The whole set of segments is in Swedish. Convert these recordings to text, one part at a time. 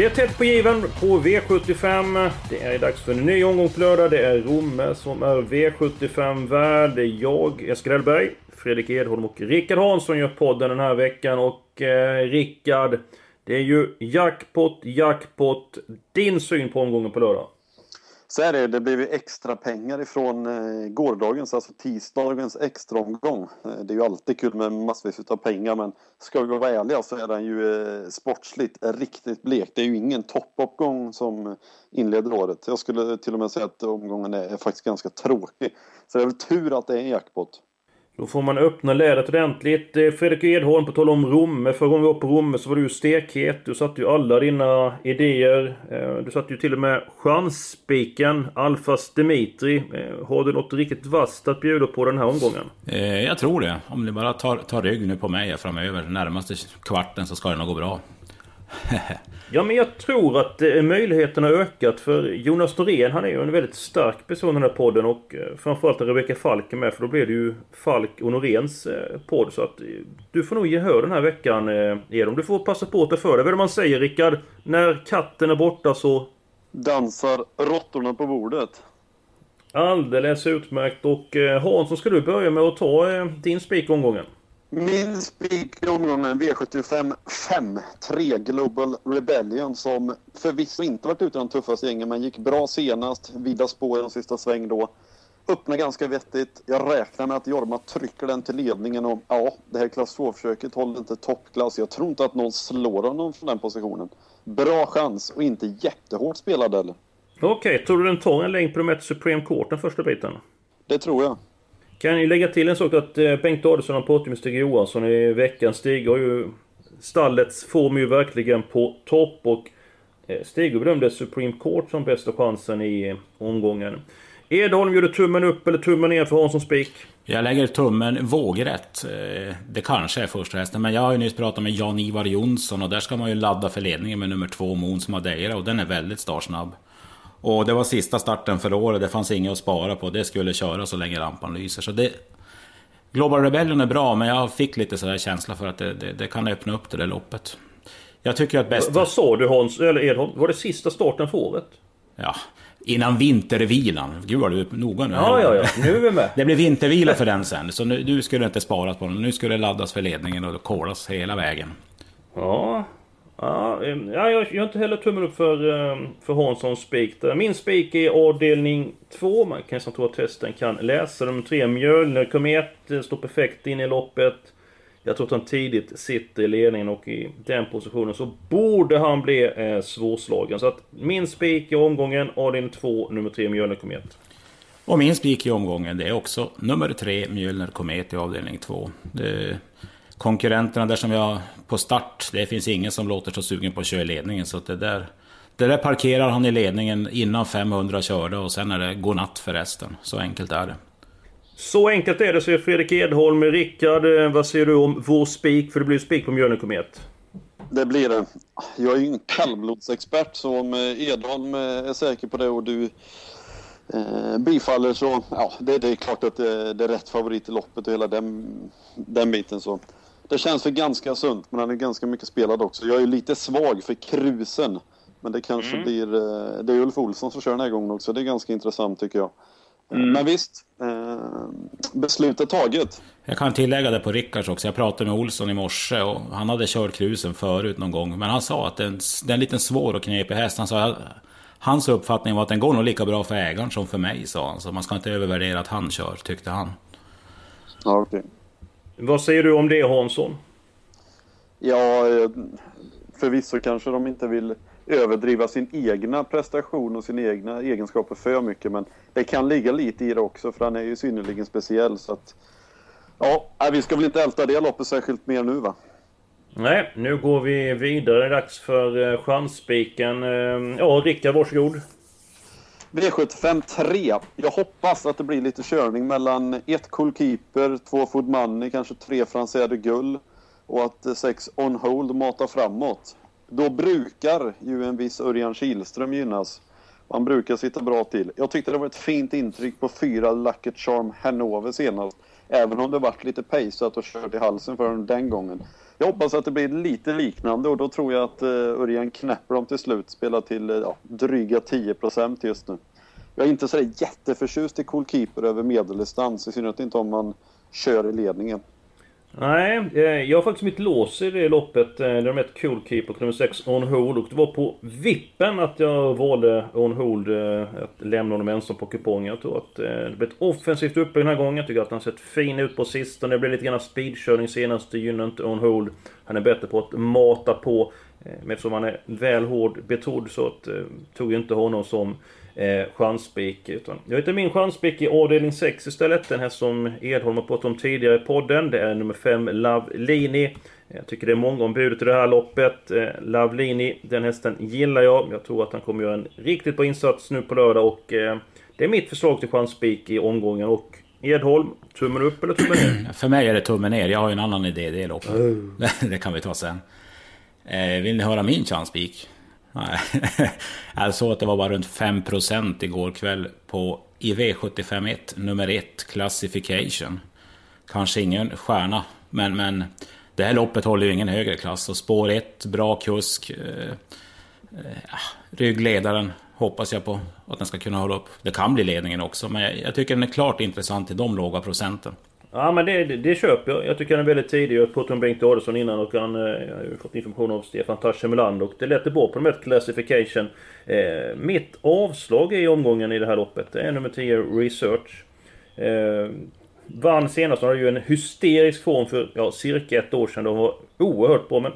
Det är tätt på given på V75. Det är dags för en ny omgång på lördag. Det är Romme som är V75-värd. Det är jag, Eskil Hellberg, Fredrik Edholm och Rickard Hansson gör podden den här veckan. Och eh, Rickard, det är ju jackpot, jackpot. Din syn på omgången på lördag? Så är det. Det blev ju extra pengar ifrån eh, gårdagens, alltså tisdagens extraomgång. omgång. det är ju alltid kul med massvis av pengar men ska vi vara ärliga så är den ju eh, sportsligt riktigt blek. Det är ju ingen toppuppgång som inleder året. Jag skulle till och med säga att omgången är faktiskt ganska tråkig. Så det är väl tur att det är en jackpot. Då får man öppna lädret ordentligt. Eh, Fredrik Edholm, på tal om Romme. Eh, förra gången vi var på Romme så var du stekhet. Du satte ju alla dina idéer. Eh, du satte ju till och med chansspiken Alfas Dimitri. Har du något riktigt vasst att bjuda på den här omgången? Jag tror det. Om ni bara tar, tar rygg nu på mig framöver. Närmaste kvarten så ska det nog gå bra. Ja, men jag tror att eh, möjligheterna har ökat för Jonas Norén, han är ju en väldigt stark person i den här podden och eh, framförallt när Rebecka Falk är med för då blir det ju Falk och Noréns eh, podd så att du får nog gehör den här veckan Edom. Du får passa på att ta för dig. Vad är det man säger Rickard? När katten är borta så... Dansar råttorna på bordet. Alldeles utmärkt och Hansson ska du börja med att ta din spik omgången. Min spik i omgången V75 5, 3 Global Rebellion som förvisso inte varit ute i de tuffaste gängen men gick bra senast, vida spår i de sista sväng då. Öppnar ganska vettigt. Jag räknar med att Jorma trycker den till ledningen och ja, det här klass 2-försöket håller inte toppklass. Jag tror inte att någon slår honom från den positionen. Bra chans och inte jättehårt spelad heller. Okej, okay, tror du den tar en längd på de Supreme Court den första biten? Det tror jag. Kan ju lägga till en sak att eh, Bengt Adelsson har pratat med Stig Johansson i veckan. Stig har ju... Stallets form är ju verkligen på topp och eh, Stig bedömde Supreme Court som bästa chansen i eh, omgången. Edholm, gör du tummen upp eller tummen ner för Hansson Spik? Jag lägger tummen vågrätt. Det kanske är första hästen, men jag har ju nyss pratat med Jan-Ivar Jonsson och där ska man ju ladda för ledningen med nummer två Måns Madeira och den är väldigt startsnabb. Och det var sista starten för året, det fanns inget att spara på. Det skulle köra så länge lampan lyser. Så det, Global Rebellion är bra, men jag fick lite sådär känsla för att det, det, det, kan öppna upp det där loppet. Jag tycker att bäst... Vad sa du Hans, eller Edholm? Var det sista starten för året? Ja, innan vintervilan. Gud vad du är noga nu. Ja, ja, ja. Nu är vi med. Det blir vintervila för den sen. Så nu, nu skulle det inte sparas på den. Nu skulle det laddas för ledningen och kolas hela vägen. Ja, Ja, jag gör inte heller tummen upp för, eh, för Hanssons spik. Min spik är avdelning 2. Man kan nästan tro att testen kan läsa. De tre Mjölner Komet eh, står perfekt in i loppet. Jag tror att han tidigt sitter i ledningen och i den positionen så borde han bli eh, svårslagen. Så att min spik i omgången, avdelning 2, nummer 3 Mjölner Komet. Och min spik i omgången, det är också nummer 3 Mjölner Komet i avdelning 2. Det konkurrenterna där som jag på start, det finns ingen som låter så sugen på att köra i ledningen. Så det där, det där parkerar han i ledningen innan 500 körde och sen är det godnatt för resten. Så enkelt är det. Så enkelt är det, säger Fredrik Edholm. Rickard, eh, vad säger du om vår spik? För det blir spik på Mjölne Komet. Det blir det. Jag är ju ingen kallblodsexpert så om eh, Edholm eh, är säker på det och du eh, bifaller så, ja det, det är klart att det, det, är rätt favorit i loppet och hela den, den biten så. Det känns för ganska sunt, men han är ganska mycket spelad också. Jag är lite svag för krusen. Men det kanske mm. blir... Eh, det är Ulf Olsson som kör den här gången också. Det är ganska intressant tycker jag. Eh, mm. Men visst, eh, beslutet taget. Jag kan tillägga det på Rickards också. Jag pratade med Olsson i morse och han hade kört krusen förut någon gång. Men han sa att det är en, det är en liten svår och knepig häst. Han sa Hans uppfattning var att den går nog lika bra för ägaren som för mig, sa han. Så man ska inte övervärdera att han kör, tyckte han. Ja, okay. Vad säger du om det Hansson? Ja, eh, förvisso kanske de inte vill överdriva sin egna prestation och sina egna egenskaper för mycket. Men det kan ligga lite i det också för han är ju synnerligen speciell. Så att, ja, vi ska väl inte älta det loppet särskilt mer nu va? Nej, nu går vi vidare. Dags för uh, chansspiken. Uh, ja, Rickard, varsågod. V75 3. Jag hoppas att det blir lite körning mellan ett Cool Keeper, två Food Money, kanske tre Franzé Gull och att eh, sex On Hold matar framåt. Då brukar ju en viss Örjan Kihlström gynnas. Han brukar sitta bra till. Jag tyckte det var ett fint intryck på fyra Lucky Charm Hanover senast. Även om det varit lite pejsat och kört i halsen för den den gången. Jag hoppas att det blir lite liknande och då tror jag att eh, Örjan knäpper dem till slut. Spelar till eh, ja, dryga 10% just nu. Jag är inte så jätteförtjust i Cool Keeper över medeldistans. I synnerhet inte om man kör i ledningen. Nej, eh, jag har faktiskt mitt lås i det loppet. Eh, det är de ett Cool Keeper nummer 6 On Hold. Och det var på vippen att jag valde On Hold eh, att lämna honom ensam på kupongen. Jag tror att det blev ett offensivt upplägg den här gången. Jag tycker att han sett fin ut på sistone. Det blev lite grann speedkörning senast. Det gynnar inte On Hold. Han är bättre på att mata på. Men eftersom han är väl hård betrodd så att, tog jag inte honom som eh, chansspik. Utan jag heter min chansspik i avdelning 6 istället. Den här som Edholm har pratat om tidigare i podden. Det är nummer 5 Love Lini. Jag tycker det är många om budet i det här loppet. Eh, Love Lini, den hästen gillar jag. Jag tror att han kommer göra en riktigt bra insats nu på lördag och eh, det är mitt förslag till chansspik i omgången. Och Edholm, tummen upp eller tummen ner? För mig är det tummen ner. Jag har ju en annan idé i det loppet. Oh. det kan vi ta sen. Eh, vill ni höra min chansspik? Nej. Jag såg att det var bara runt 5% igår kväll på IV751 nummer 1 Classification. Kanske ingen stjärna, men, men det här loppet håller ju ingen högre klass. Och spår 1, bra kusk. Eh, eh, ah, ryggledaren hoppas jag på att den ska kunna hålla upp. Det kan bli ledningen också, men jag, jag tycker den är klart intressant i de låga procenten. Ja men det, det, det köper jag. Jag tycker han är väldigt tidig. Jag pratade med Bengt Adelsson innan och han eh, jag har ju fått information av Stefan Taschemeland och det lät bra på de här classification. Eh, mitt avslag i omgången i det här loppet det är nummer 10 Research. Eh, vann senast, han hade ju en hysterisk form för ja, cirka ett år sedan. De var oerhört bra men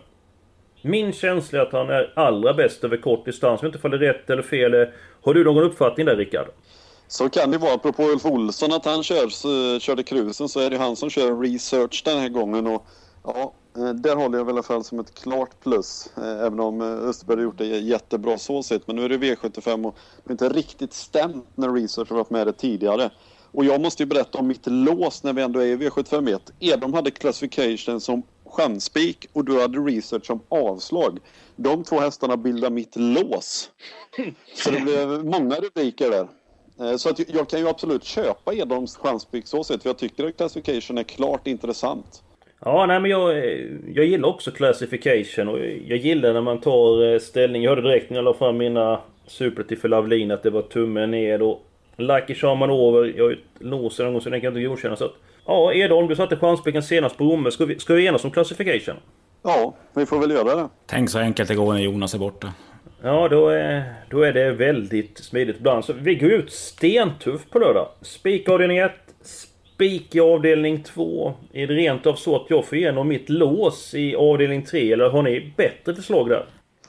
min känsla är att han är allra bäst över kort distans. Jag vet inte ifall det är rätt eller fel. Eh, har du någon uppfattning där Rickard? Så kan det vara. Apropå Ulf Olsson, att han kör, så, körde cruisen så är det han som kör research den här gången. Och, ja, eh, där håller jag i alla fall som ett klart plus. Eh, även om Österberg har gjort det jättebra så sett. Men nu är det V75 och det är inte riktigt stämt när research har varit med det tidigare. Och jag måste ju berätta om mitt lås när vi ändå är i V751. Edom hade classification som chanspik och du hade research som avslag. De två hästarna bildar mitt lås. Så det blev många rubriker där. Eh, så att jag kan ju absolut köpa Edholms chanspick så sett, för jag tycker att Classification är klart intressant. Ja, nej men jag, jag gillar också Classification och jag gillar när man tar eh, ställning. Jag hörde direkt när jag la fram mina Superlativ för Lavlin att det var tummen ner och Lucky Shaman over. Jag låser någon gång så den kan jag inte godkänna. Så att, ja, Edholm, du satte chanspicken senast på Romme. Ska vi, ska vi enas om Classification? Ja, vi får väl göra det. Tänk så enkelt det går när Jonas är borta. Ja, då är, då är det väldigt smidigt ibland. Så vi går ut stentufft på lördag. Spik avdelning 1, spik i avdelning 2. Är det rent av så att jag får igenom mitt lås i avdelning 3? Eller har ni bättre förslag där?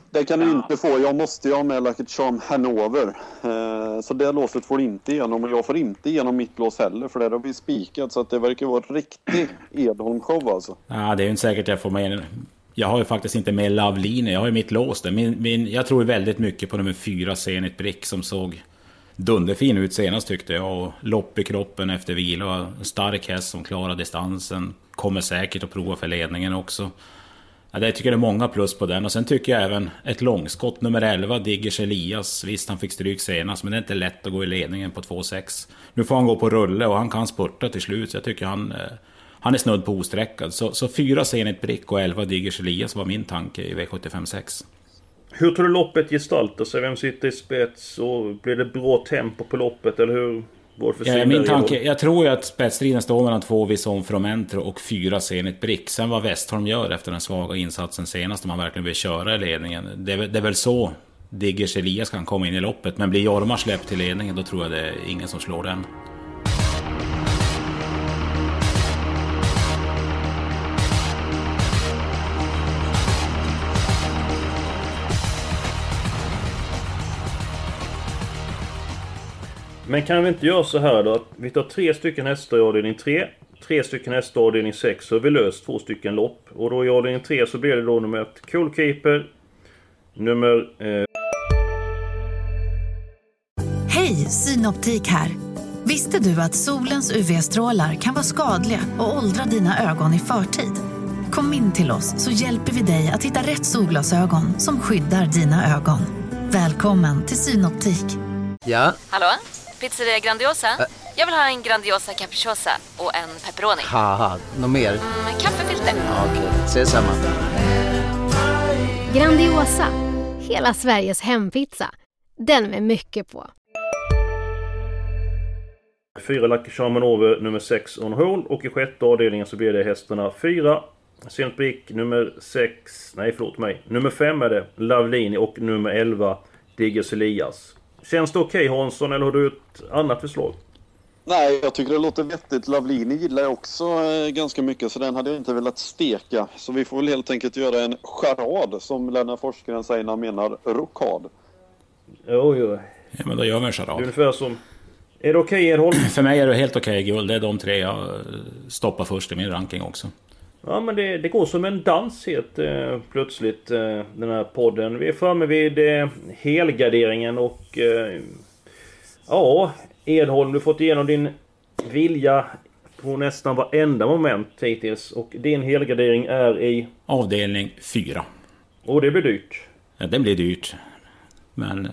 Det kan du inte få. Jag måste ju ha med Lucky Charm Hanover. Eh, så det låset får du inte igenom. Och jag får inte igenom mitt lås heller. För där har vi spikat. Så att det verkar vara en riktig Edholm-show alltså. Ja, det är ju inte säkert jag får med jag har ju faktiskt inte med Love jag har ju mitt lås där. Min, min, jag tror väldigt mycket på nummer fyra, Zenit Brick, som såg dunderfin ut senast tyckte jag. Och lopp i kroppen efter vila. Stark häst som klarar distansen. Kommer säkert att prova för ledningen också. Ja, jag tycker det är många plus på den. Och sen tycker jag även ett långskott, nummer 11, Diggers Elias. Visst, han fick stryk senast, men det är inte lätt att gå i ledningen på 2-6. Nu får han gå på rulle och han kan spurta till slut. Så jag tycker han... Eh, han är snudd på osträckad. Så, så fyra Zenit Brick och elva Diggers Elias var min tanke i V756. Hur tror du loppet gestaltar sig? Vem sitter i spets? Och blir det bra tempo på loppet? Eller hur? Ja, min tanke, jag tror ju att spetsstriden står mellan två Vison Fromentro och fyra Zenit Brick. Sen vad Westholm gör efter den svaga insatsen senast, om han verkligen vill köra i ledningen. Det, det är väl så Diggers Elias kan komma in i loppet. Men blir Jorma släppt till ledningen då tror jag det är ingen som slår den. Men kan vi inte göra så här då? Att vi tar tre stycken hästar i avdelning 3. Tre stycken hästar i avdelning 6. Så har vi löst två stycken lopp. Och då i avdelning 3 så blir det då nummer 1 Coolkeeper. Nummer... Eh... Hej, Synoptik här! Visste du att solens UV-strålar kan vara skadliga och åldra dina ögon i förtid? Kom in till oss så hjälper vi dig att hitta rätt solglasögon som skyddar dina ögon. Välkommen till Synoptik. Ja? Hallå? Pizzeria Grandiosa? Ä Jag vill ha en Grandiosa capriciosa och en pepperoni. Något mer? Mm, kaffefilter. Ja, Okej, okay. ses samma. Grandiosa, hela Sveriges hempizza. Den med mycket på. Fyra Lucky Charman Over nummer 6 On Hold och i sjätte avdelningen så blir det hästarna 4 Sent Brick nummer 6, nej förlåt mig, nummer 5 är det Lavlini och nummer 11 Diggers Elias. Känns det okej okay, Hansson eller har du ett annat förslag? Nej, jag tycker det låter vettigt. Lavlini gillar jag också eh, ganska mycket så den hade jag inte velat steka. Så vi får väl helt enkelt göra en charad som Lennart Forsgren säger när han menar rokad. Oj, oj. Ja, men då gör vi en charad. Ungefär som... Är det okej okay, Edholm? För mig är det helt okej okay, guld. Det är de tre jag stoppar först i min ranking också. Ja men det, det går som en dans helt eh, plötsligt eh, den här podden. Vi är framme vid eh, helgarderingen och... Eh, ja, Edholm, du har fått igenom din vilja på nästan varenda moment hittills. Och din helgardering är i... Avdelning 4. Och det blir dyrt. Ja, det blir dyrt. Men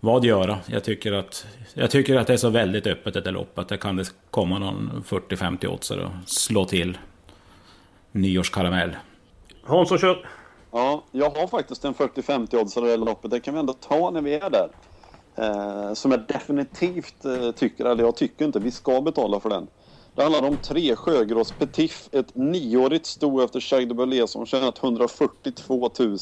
vad göra? Jag tycker att, jag tycker att det är så väldigt öppet ett lopp att det kan det komma någon 40-50 oddsare och slå till nyårskaramell. Hansson kör! Ja, jag har faktiskt en 40-50 oddsare i det loppet. Det kan vi ändå ta när vi är där. Eh, som jag definitivt eh, tycker, eller jag tycker inte, vi ska betala för den. Det handlar om tre Sjögrås Petif, ett nioårigt sto efter Jacques de Belé som tjänat 142 000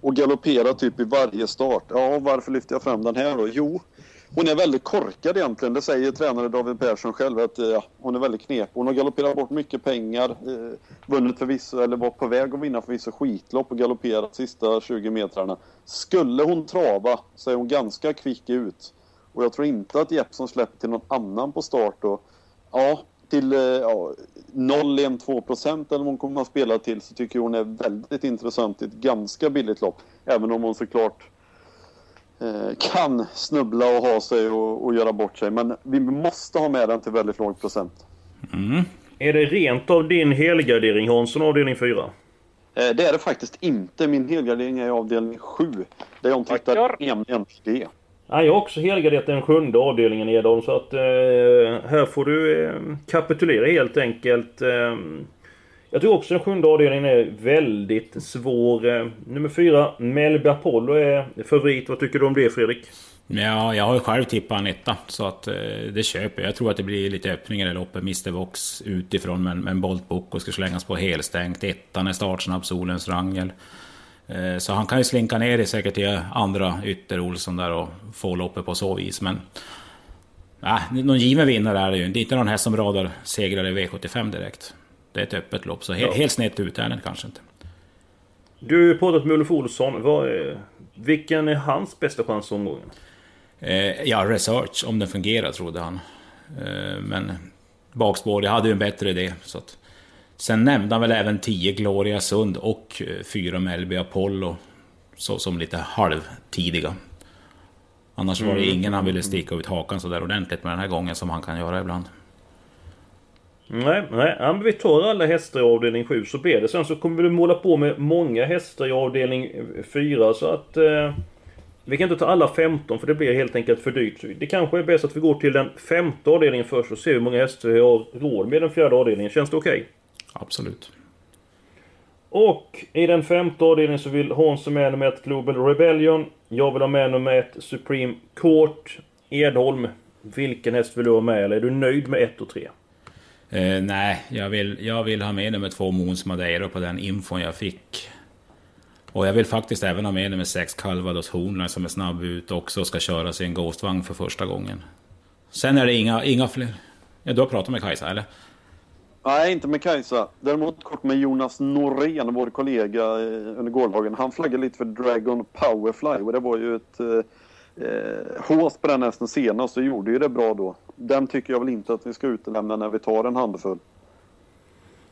och galopperar typ i varje start. Ja, varför lyfter jag fram den här då? Jo, hon är väldigt korkad egentligen. Det säger tränare David Persson själv att eh, ja, hon är väldigt knepig. Hon har galopperat bort mycket pengar, eh, vunnit förvisso, eller var på väg att vinna förvisso skitlopp och galopperat sista 20 metrarna. Skulle hon trava så är hon ganska kvick ut. Och jag tror inte att Jeppson släpper till någon annan på start. då. ja, till eh, ja, 0,1-2 procent eller vad hon kommer att spela till så tycker jag hon är väldigt intressant i ett ganska billigt lopp. Även om hon såklart kan snubbla och ha sig och, och, göra bort sig. Men vi måste ha med den till väldigt låg procent. Mm. Är det rent av din helgardering Hansson, avdelning 4? Eh, det är det faktiskt inte. Min helgardering är i avdelning 7. Där jag tittar MNG. Ja, jag har också helgarderat den sjunde avdelningen Edholm så att eh, här får du eh, kapitulera helt enkelt. Eh, jag tror också den sjunde avdelningen är väldigt svår. Eh, nummer fyra, Melby Apollo är favorit. Vad tycker du om det Fredrik? Ja, jag har ju själv tippat en etta, så att eh, det köper jag. Jag tror att det blir lite öppningar i loppet. Mr Vox utifrån, men, men Bolt Boko ska slängas på helstängt. Ettan är startsnabb, Solens Rangel. Eh, så han kan ju slinka ner i säkert till andra ytter Olsson där och få loppet på så vis. Men nej, någon given vinnare är det ju. Det är inte någon häst som radar segrar i V75 direkt. Det är ett öppet lopp, så he ja. helt snett ut är det kanske inte. Du har ju pratat med Ulf Olsson. Vad vilken är hans bästa chans omgången? Eh, ja, research, om den fungerar, trodde han. Eh, men bakspår, jag hade ju en bättre idé. Så att, sen nämnde han väl även 10 Gloria Sund och 4 Melby Apollo. Så, som lite halvtidiga. Annars var det mm. ingen han ville sticka ut hakan så där ordentligt med den här gången som han kan göra ibland. Nej, nej. Ja, men vi tar alla hästar i avdelning 7 så blir det. Sen så kommer vi måla på med många hästar i avdelning 4 så att... Eh, vi kan inte ta alla 15 för det blir helt enkelt för dyrt. Så det kanske är bäst att vi går till den femte avdelningen först och ser hur många hästar vi har råd med den fjärde avdelningen. Känns det okej? Okay? Absolut. Och i den femte avdelningen så vill Hans ha med nummer 1 Global Rebellion. Jag vill ha med nummer 1 Supreme Court. Edholm, vilken häst vill du ha med? Eller är du nöjd med 1 och 3? Eh, nej, jag vill, jag vill ha med nummer två Måns Madeira på den infon jag fick Och jag vill faktiskt även ha med nummer sex, Calvados Hornline som är snabb ut också och ska köras i en Ghostvagn för första gången. Sen är det inga, inga fler... Ja, du har pratat med Kajsa eller? Nej, inte med Kajsa. Däremot kort med Jonas Norén, vår kollega eh, under gårdagen. Han flaggade lite för Dragon Powerfly och det var ju ett eh, eh hås på den hästen senast och gjorde ju det bra då. Den tycker jag väl inte att vi ska utelämna när vi tar en handfull.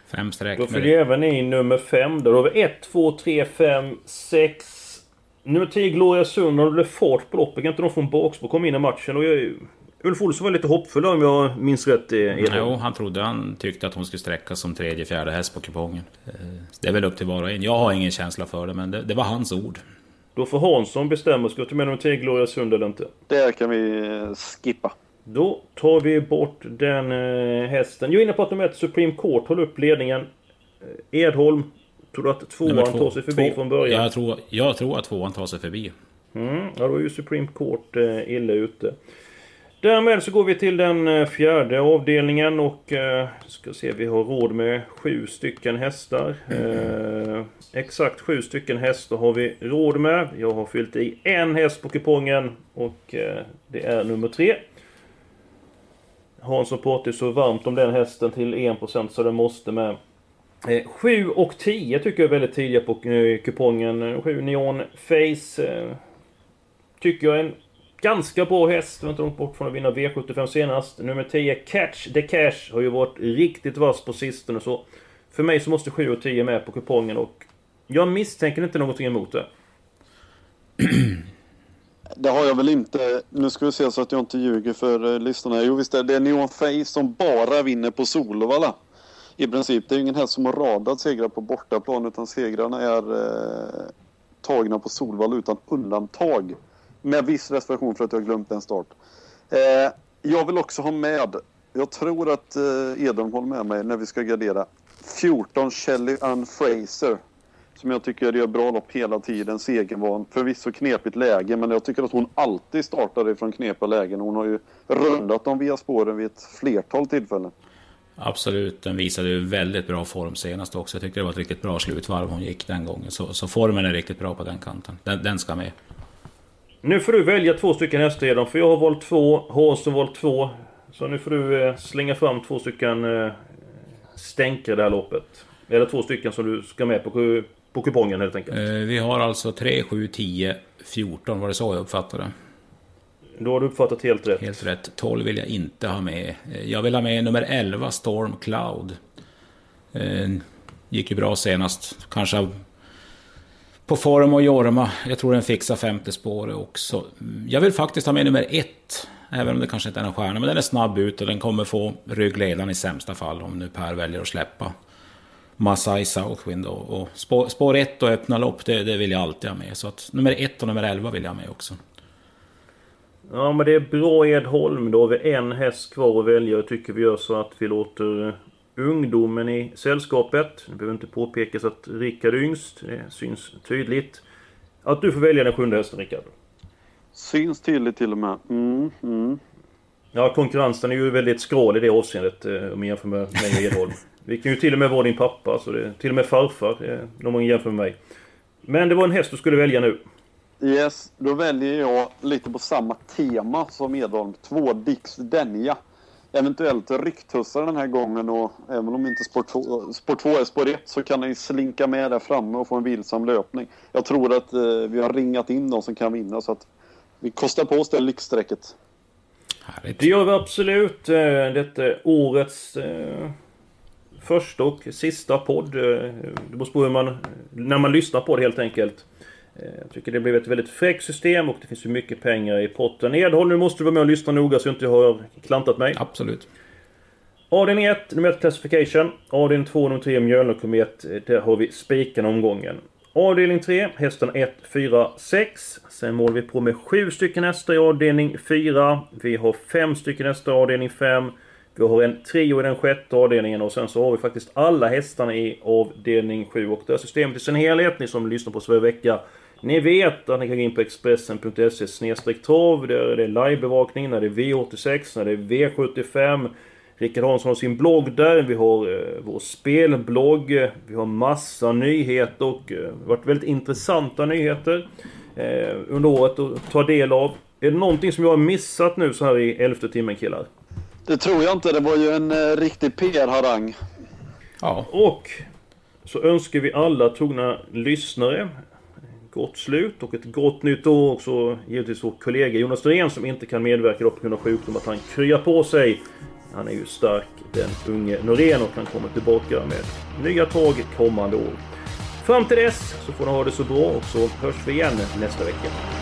Fem streck. Då fyller även i nummer fem. Då har vi 1, 2, 3, 5, 6... Nummer 10 Gloria Sund. Och det blev fart på loppet. Kan inte de få en bakspår kom in i matchen. Och jag, Ulf Olsson var lite hoppfull om jag minns rätt. Mm, jo, han trodde han tyckte att hon skulle sträcka som tredje, fjärde häst på kupongen. Eh, det är väl upp till var och en. Jag har ingen känsla för det, men det, det var hans ord. Då får Hansson bestämma. Ska du ta med nummer 10 Gloria Sund eller inte? Det kan vi eh, skippa. Då tar vi bort den eh, hästen. Jag är inne på att nummer 1 Supreme Court håller upp ledningen. Eh, Edholm. Tror du att tvåan två, tar sig förbi två, från början? Jag tror, jag tror att tvåan tar sig förbi. Mm, ja, då är ju Supreme Court eh, illa ute. Därmed så går vi till den eh, fjärde avdelningen och eh, ska se, vi har råd med sju stycken hästar. Eh, exakt sju stycken hästar har vi råd med. Jag har fyllt i en häst på kupongen och eh, det är nummer tre. Hansson pratar så varmt om den hästen till 1% så den måste med. 7 eh, och 10 tycker jag är väldigt tidiga på eh, kupongen. 7 Neon Face. Eh, tycker jag är en ganska bra häst. Var inte långt bort från att vinna V75 senast. Nummer 10 Catch the Cash har ju varit riktigt vass på sistone så. För mig så måste 7 och 10 med på kupongen och jag misstänker inte någonting emot det. Det har jag väl inte. Nu ska vi se så att jag inte ljuger för eh, lyssnarna. Jo visst är det Neon Face som bara vinner på Solvalla. I princip. Det är ingen häst som har radat segrar på bortaplan utan segrarna är eh, tagna på Solvalla utan undantag. Med viss reservation för att jag har glömt en start. Eh, jag vill också ha med, jag tror att eh, Edholm håller med mig när vi ska gardera, 14 Shelly Ann Fraser som jag tycker gör bra lopp hela tiden. Segervan. Förvisso knepigt läge, men jag tycker att hon alltid startar ifrån knepiga lägen. Hon har ju rundat dem via spåren vid ett flertal tillfällen. Absolut, den visade ju väldigt bra form senast också. Jag tyckte det var ett riktigt bra slutvarv hon gick den gången. Så, så formen är riktigt bra på den kanten. Den, den, ska med. Nu får du välja två stycken hästar redan, för jag har valt två, Hans har valt två. Så nu får du eh, slänga fram två stycken eh, stänkare det här loppet. Eller två stycken som du ska med på på kupongen helt enkelt. Eh, vi har alltså 3, 7, 10, 14. Var det så jag uppfattade? Då har du uppfattat helt rätt. Helt rätt. 12 vill jag inte ha med. Jag vill ha med nummer 11, Storm Cloud. Gick ju bra senast. Kanske på form och Jorma. Jag tror den fixar femte spåret också. Jag vill faktiskt ha med nummer ett, Även om det kanske inte är någon stjärna. Men den är snabb ut och den kommer få ryggledaren i sämsta fall. Om nu Per väljer att släppa. Masai Southwind och, och spår, spår ett och öppna lopp, det, det, vill jag alltid ha med. Så att nummer ett och nummer 11 vill jag ha med också. Ja men det är bra Edholm. Då har vi en häst kvar att välja. Jag tycker vi gör så att vi låter ungdomen i sällskapet. Det behöver inte påpekas att Rickard är yngst. Det syns tydligt. Att du får välja den sjunde hästen Rickard. Syns tydligt till och med. Mm, mm. Ja konkurrensen är ju väldigt skral i det avseendet eh, om man jämför med mig och Edholm. Vi kan ju till och med vara din pappa, så det, till och med farfar, om man jämför med mig. Men det var en häst du skulle välja nu. Yes, då väljer jag lite på samma tema som Edholm. Två Dix Denja. Eventuellt rycktussar den här gången och även om inte spår 2, spår 2 är spår 1 så kan den slinka med där framme och få en vilsam löpning. Jag tror att eh, vi har ringat in de som kan vinna så att vi kostar på oss det lyxstrecket. Det gör vi absolut. Eh, detta årets eh, första och sista podd. Eh, det beror på hur man... När man lyssnar på det helt enkelt. Eh, jag tycker det blev ett väldigt fräckt system och det finns ju mycket pengar i potten. Edholm, nu måste du vara med och lyssna noga så jag inte har klantat mig. Absolut. Avdelning 1, nummer 1 Classification. Avdelning 2, nummer 3 Mjölnerkomet. Där har vi spiken omgången. Avdelning 3, hästen 1, 4, 6. Sen målar vi på med 7 stycken hästar i avdelning 4. Vi har 5 stycken hästar i avdelning 5. Vi har en trio i den sjätte avdelningen och sen så har vi faktiskt alla hästarna i avdelning 7. Och det här systemet i sin helhet, ni som lyssnar på oss varje vecka. Ni vet att ni kan gå in på Expressen.se trav. Där är det livebevakning när det är V86, när det är V75. Rickard Hansson har sin blogg där, vi har eh, vår spelblogg, vi har massa nyheter och eh, varit väldigt intressanta nyheter eh, under året att ta del av. Är det någonting som jag har missat nu så här i elfte timmen killar? Det tror jag inte, det var ju en eh, riktig PR-harang. Ja. Och så önskar vi alla trogna lyssnare gott slut och ett gott nytt år också givetvis vår kollega Jonas Norén som inte kan medverka på grund av sjukdom att han kryar på sig. Han är ju stark den unge Norén och han kommer tillbaka med nya tag kommande år. Fram till dess så får ni ha det så bra och så hörs vi igen nästa vecka.